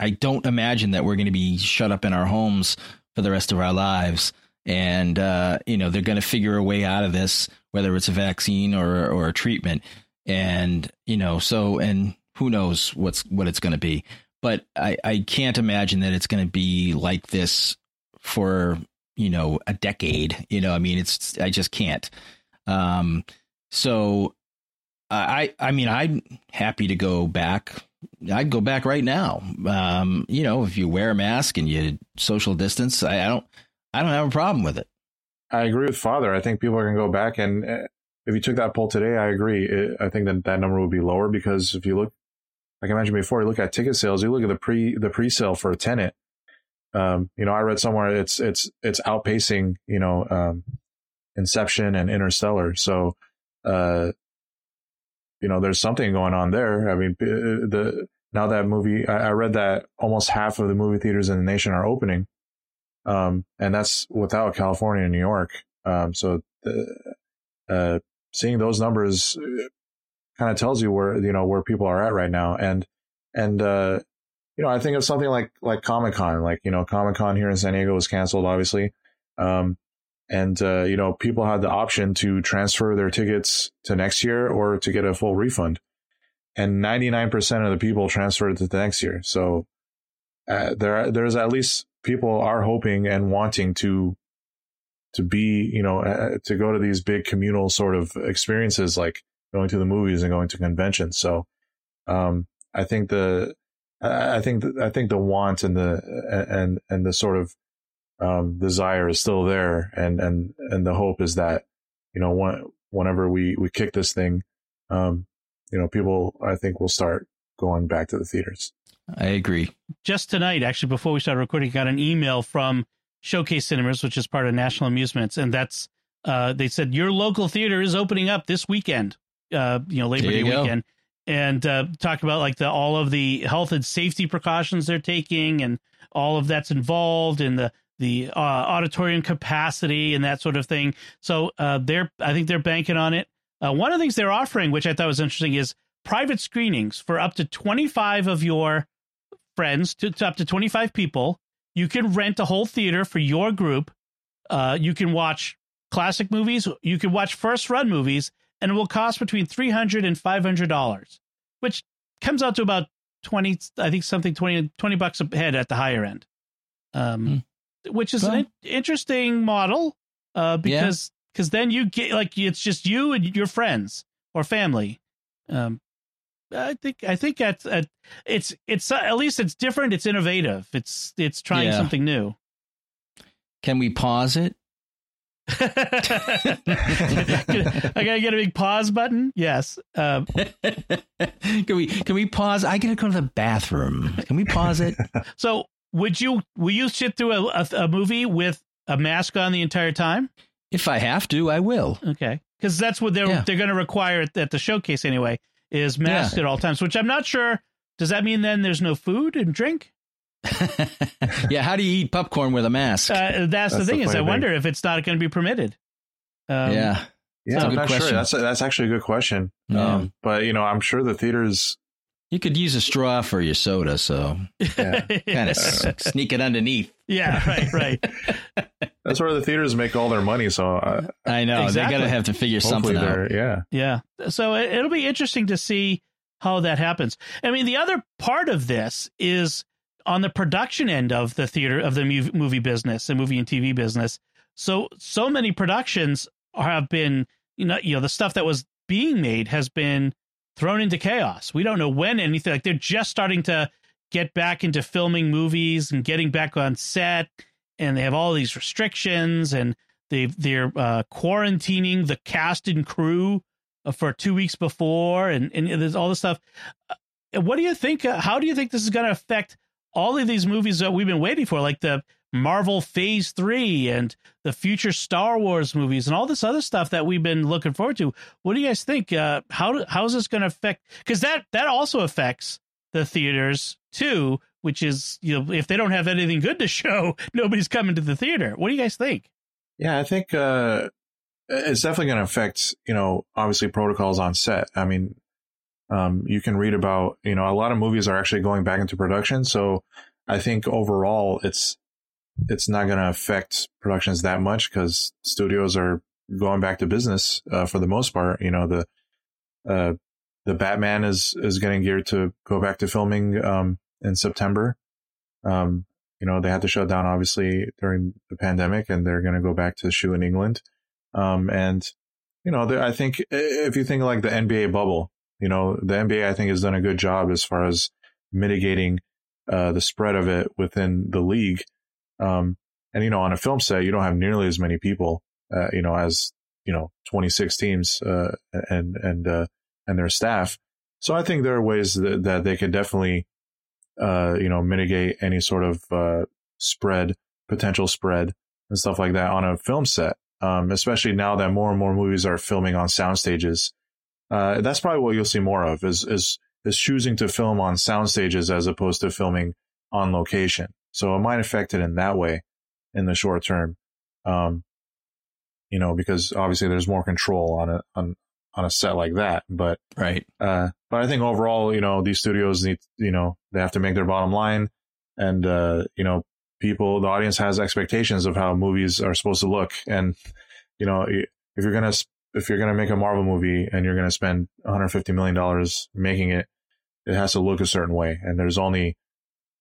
Speaker 3: I don't imagine that we're going to be shut up in our homes for the rest of our lives. And, uh, you know, they're going to figure a way out of this, whether it's a vaccine or, or a treatment. And, you know, so, and who knows what's, what it's going to be. But I, I can't imagine that it's going to be like this for, you know, a decade. You know, I mean, it's, I just can't. Um, so I, I mean, I'm happy to go back I'd go back right now. Um, you know, if you wear a mask and you social distance, I, I, don't, I don't have a problem with it.
Speaker 2: I agree with Father. I think people are going to go back, and if you took that poll today, I agree. I think that that number would be lower because if you look, like I mentioned before, you look at ticket sales, you look at the pre the pre sale for a Tenet. Um, you know, I read somewhere it's it's it's outpacing you know um, Inception and Interstellar. So, uh, you know, there's something going on there. I mean, the now that movie, I, I read that almost half of the movie theaters in the nation are opening, um, and that's without California and New York. Um, so the, uh, seeing those numbers kind of tells you where you know where people are at right now, and and uh, you know, I think of something like like Comic Con, like you know, Comic Con here in San Diego was canceled, obviously. Um, and uh, you know people had the option to transfer their tickets to next year or to get a full refund. And 99% of the people transferred to the next year. So uh, there there's at least people are hoping and wanting to to be you know uh, to go to these big communal sort of experiences like going to the movies and going to conventions so um, i think the i think the, i think the want and the and and the sort of um, desire is still there, and and and the hope is that you know when, whenever we we kick this thing, um, you know, people I think will start going back to the theaters.
Speaker 3: I agree.
Speaker 1: Just tonight, actually, before we started recording, I got an email from Showcase Cinemas, which is part of National Amusements, and that's uh, they said your local theater is opening up this weekend. Uh, you know, Labor Day go. weekend, and uh, talk about like the all of the health and safety precautions they're taking, and all of that's involved, in the the uh, auditorium capacity and that sort of thing. So uh, they're, I think they're banking on it. Uh, one of the things they're offering, which I thought was interesting, is private screenings for up to 25 of your friends, to, to up to 25 people. You can rent a whole theater for your group. Uh, you can watch classic movies. You can watch first run movies, and it will cost between 300 and 500 dollars, which comes out to about 20, I think something 20, 20 bucks a head at the higher end. Um, hmm which is well, an interesting model uh, because because yeah. then you get like it's just you and your friends or family. Um, I think I think that's uh, it's it's uh, at least it's different. It's innovative. It's it's trying yeah. something new.
Speaker 3: Can we pause it?
Speaker 1: I gotta get a big pause button. Yes. Um,
Speaker 3: can we can we pause? I gotta go to the bathroom. Can we pause it?
Speaker 1: So would you will you sit through a, a, a movie with a mask on the entire time?
Speaker 3: If I have to, I will.
Speaker 1: Okay, because that's what they're yeah. they're going to require at, at, the showcase anyway. Is masked yeah. at all times, which I'm not sure. Does that mean then there's no food and drink?
Speaker 3: yeah, how do you eat popcorn with a mask?
Speaker 1: Uh, that's, that's, the thing the is, I thing. wonder if it's not going to be permitted.
Speaker 3: Um,
Speaker 2: yeah, yeah, I'm not question. sure. That's a, that's actually a good question. Yeah. Um, but you know, I'm sure the theaters
Speaker 3: you could use a straw for your soda, so yeah. kind of sneak it underneath.
Speaker 1: Yeah, right, right.
Speaker 2: That's where the theaters make all their money. So uh,
Speaker 3: I know exactly. they got to have to figure something out.
Speaker 2: Yeah,
Speaker 1: yeah. So it, it'll be interesting to see how that happens. I mean, the other part of this is on the production end of the theater of the movie business, the movie and TV business. So so many productions have been, you know, you know, the stuff that was being made has been thrown into chaos. We don't know when anything like they're just starting to get back into filming movies and getting back on set and they have all these restrictions and they they're uh, quarantining the cast and crew uh, for two weeks before and, and there's all this stuff. Uh, what do you think? Uh, how do you think this is going to affect all of these movies that we've been waiting for, like the Marvel Phase 3 and the future Star Wars movies and all this other stuff that we've been looking forward to. What do you guys think? Uh, how how is this going to affect? Because that that also affects the theaters too. Which is you know if they don't have anything good to show, nobody's coming to the theater. What do you guys think?
Speaker 2: Yeah, I think uh, it's definitely going to affect you know obviously protocols on set. I mean, um, you can read about you know a lot of movies are actually going back into production, so I think overall it's it's not going to affect productions that much because studios are going back to business uh, for the most part. You know, the uh, the Batman is is getting geared to go back to filming um, in September. Um, you know, they had to shut down obviously during the pandemic, and they're going to go back to shoot in England. Um, and you know, I think if you think like the NBA bubble, you know, the NBA I think has done a good job as far as mitigating uh, the spread of it within the league. Um, and you know, on a film set, you don't have nearly as many people, uh, you know, as you know, 26 teams uh, and and uh, and their staff. So I think there are ways that, that they could definitely, uh, you know, mitigate any sort of uh, spread, potential spread, and stuff like that on a film set. Um, especially now that more and more movies are filming on sound stages. Uh, that's probably what you'll see more of is is is choosing to film on sound stages as opposed to filming on location. So it might affect it in that way in the short term. Um, you know, because obviously there's more control on a on on a set like that. But
Speaker 3: right.
Speaker 2: Uh, but I think overall, you know, these studios need, you know, they have to make their bottom line, and uh, you know, people, the audience has expectations of how movies are supposed to look, and you know, if you're gonna if you're gonna make a Marvel movie and you're gonna spend 150 million dollars making it, it has to look a certain way, and there's only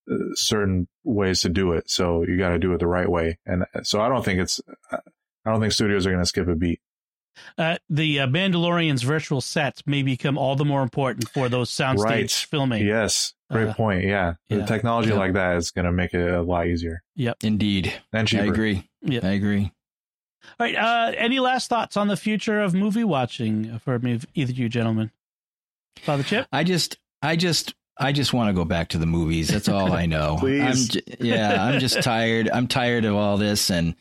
Speaker 2: uh, certain ways to do it. So you got to do it the right way. And uh, so I don't think it's, I don't think studios are going to skip a beat.
Speaker 1: Uh, the uh, Mandalorian's virtual sets may become all the more important for those soundstage
Speaker 2: right.
Speaker 1: filming.
Speaker 2: Yes, great uh, point. Yeah, yeah. the technology yeah. like that is going to make it a lot easier.
Speaker 1: Yep,
Speaker 3: indeed.
Speaker 2: And cheaper.
Speaker 3: I agree.
Speaker 1: Yep.
Speaker 3: I agree.
Speaker 1: All right. Uh, any last thoughts on the future of movie watching for me, either you gentlemen? Father Chip.
Speaker 3: I just, I just I just want to go back to the movies. That's all I know.
Speaker 2: Please.
Speaker 3: I'm yeah, I'm just tired. I'm tired of all this, and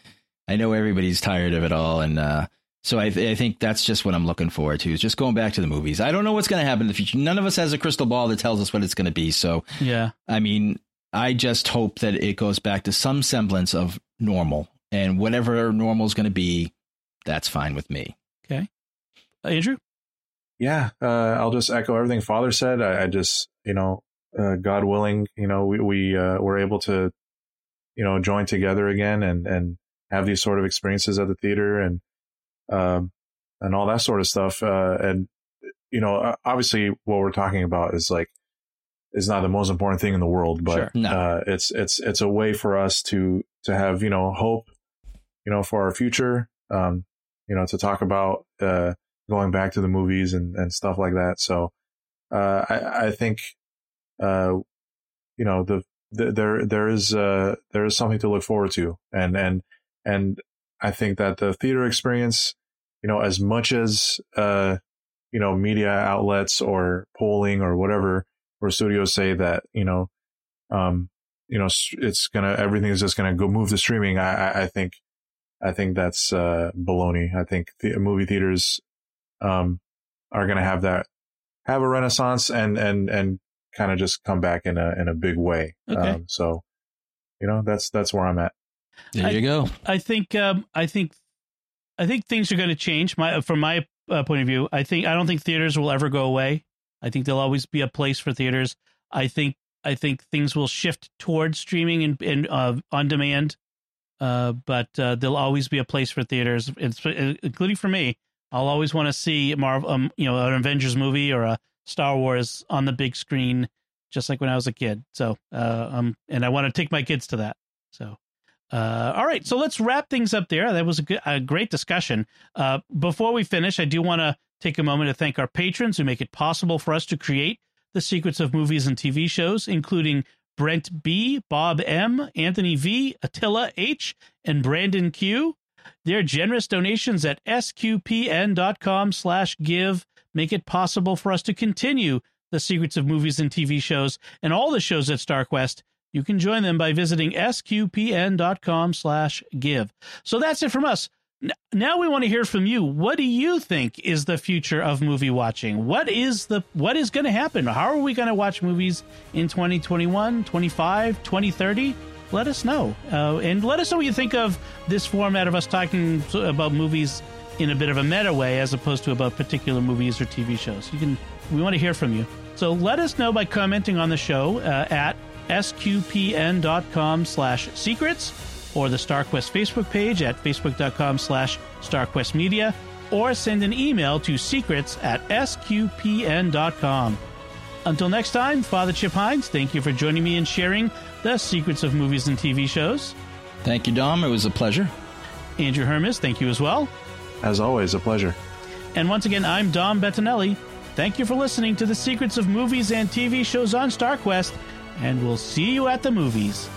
Speaker 3: I know everybody's tired of it all. And uh, so I, th- I, think that's just what I'm looking forward to is just going back to the movies. I don't know what's going to happen in the future. None of us has a crystal ball that tells us what it's going to be. So
Speaker 1: yeah,
Speaker 3: I mean, I just hope that it goes back to some semblance of normal, and whatever normal is going to be, that's fine with me.
Speaker 1: Okay, uh, Andrew.
Speaker 2: Yeah, uh, I'll just echo everything Father said. I, I just you know, uh, God willing, you know, we, we, uh, were able to, you know, join together again and, and have these sort of experiences at the theater and, um, and all that sort of stuff. Uh, and, you know, obviously what we're talking about is like, is not the most important thing in the world, but,
Speaker 3: sure. no.
Speaker 2: uh, it's, it's, it's a way for us to, to have, you know, hope, you know, for our future, um, you know, to talk about, uh, going back to the movies and, and stuff like that. So, uh, I, I think, uh, you know, the, the, there, there is, uh, there is something to look forward to. And, and, and I think that the theater experience, you know, as much as, uh, you know, media outlets or polling or whatever, or studios say that, you know, um, you know, it's gonna, everything is just gonna go move to streaming. I, I think, I think that's, uh, baloney. I think the movie theaters, um, are gonna have that have a renaissance and and and kind of just come back in a in a big way.
Speaker 1: Okay. Um,
Speaker 2: so, you know, that's that's where I'm at.
Speaker 3: There
Speaker 1: I,
Speaker 3: you go.
Speaker 1: I think um, I think I think things are going to change. My from my uh, point of view, I think I don't think theaters will ever go away. I think there'll always be a place for theaters. I think I think things will shift towards streaming and, and uh, on demand. Uh, but uh, there'll always be a place for theaters, including for me. I'll always want to see Marvel, um, you know, an Avengers movie or a Star Wars on the big screen, just like when I was a kid. So, uh, um, and I want to take my kids to that. So, uh, all right. So let's wrap things up there. That was a, good, a great discussion. Uh, before we finish, I do want to take a moment to thank our patrons who make it possible for us to create the secrets of movies and TV shows, including Brent B, Bob M, Anthony V, Attila H, and Brandon Q. Their generous donations at sqpn.com slash give make it possible for us to continue the secrets of movies and TV shows and all the shows at StarQuest. You can join them by visiting sqpn.com slash give. So that's it from us. Now we want to hear from you. What do you think is the future of movie watching? What is the what is going to happen? How are we going to watch movies in 2021, 25, 2030? let us know. Uh, and let us know what you think of this format of us talking about movies in a bit of a meta way as opposed to about particular movies or TV shows. You can we want to hear from you. So let us know by commenting on the show uh, at sqpn.com slash secrets or the StarQuest Facebook page at facebook.com slash starquestmedia or send an email to secrets at sqpn.com. Until next time, Father Chip Hines, thank you for joining me and sharing the secrets of movies and TV shows.
Speaker 3: Thank you, Dom. It was a pleasure.
Speaker 1: Andrew Hermiz, thank you as well.
Speaker 2: As always, a pleasure.
Speaker 1: And once again, I'm Dom Bettinelli. Thank you for listening to the secrets of movies and TV shows on StarQuest, and we'll see you at the movies.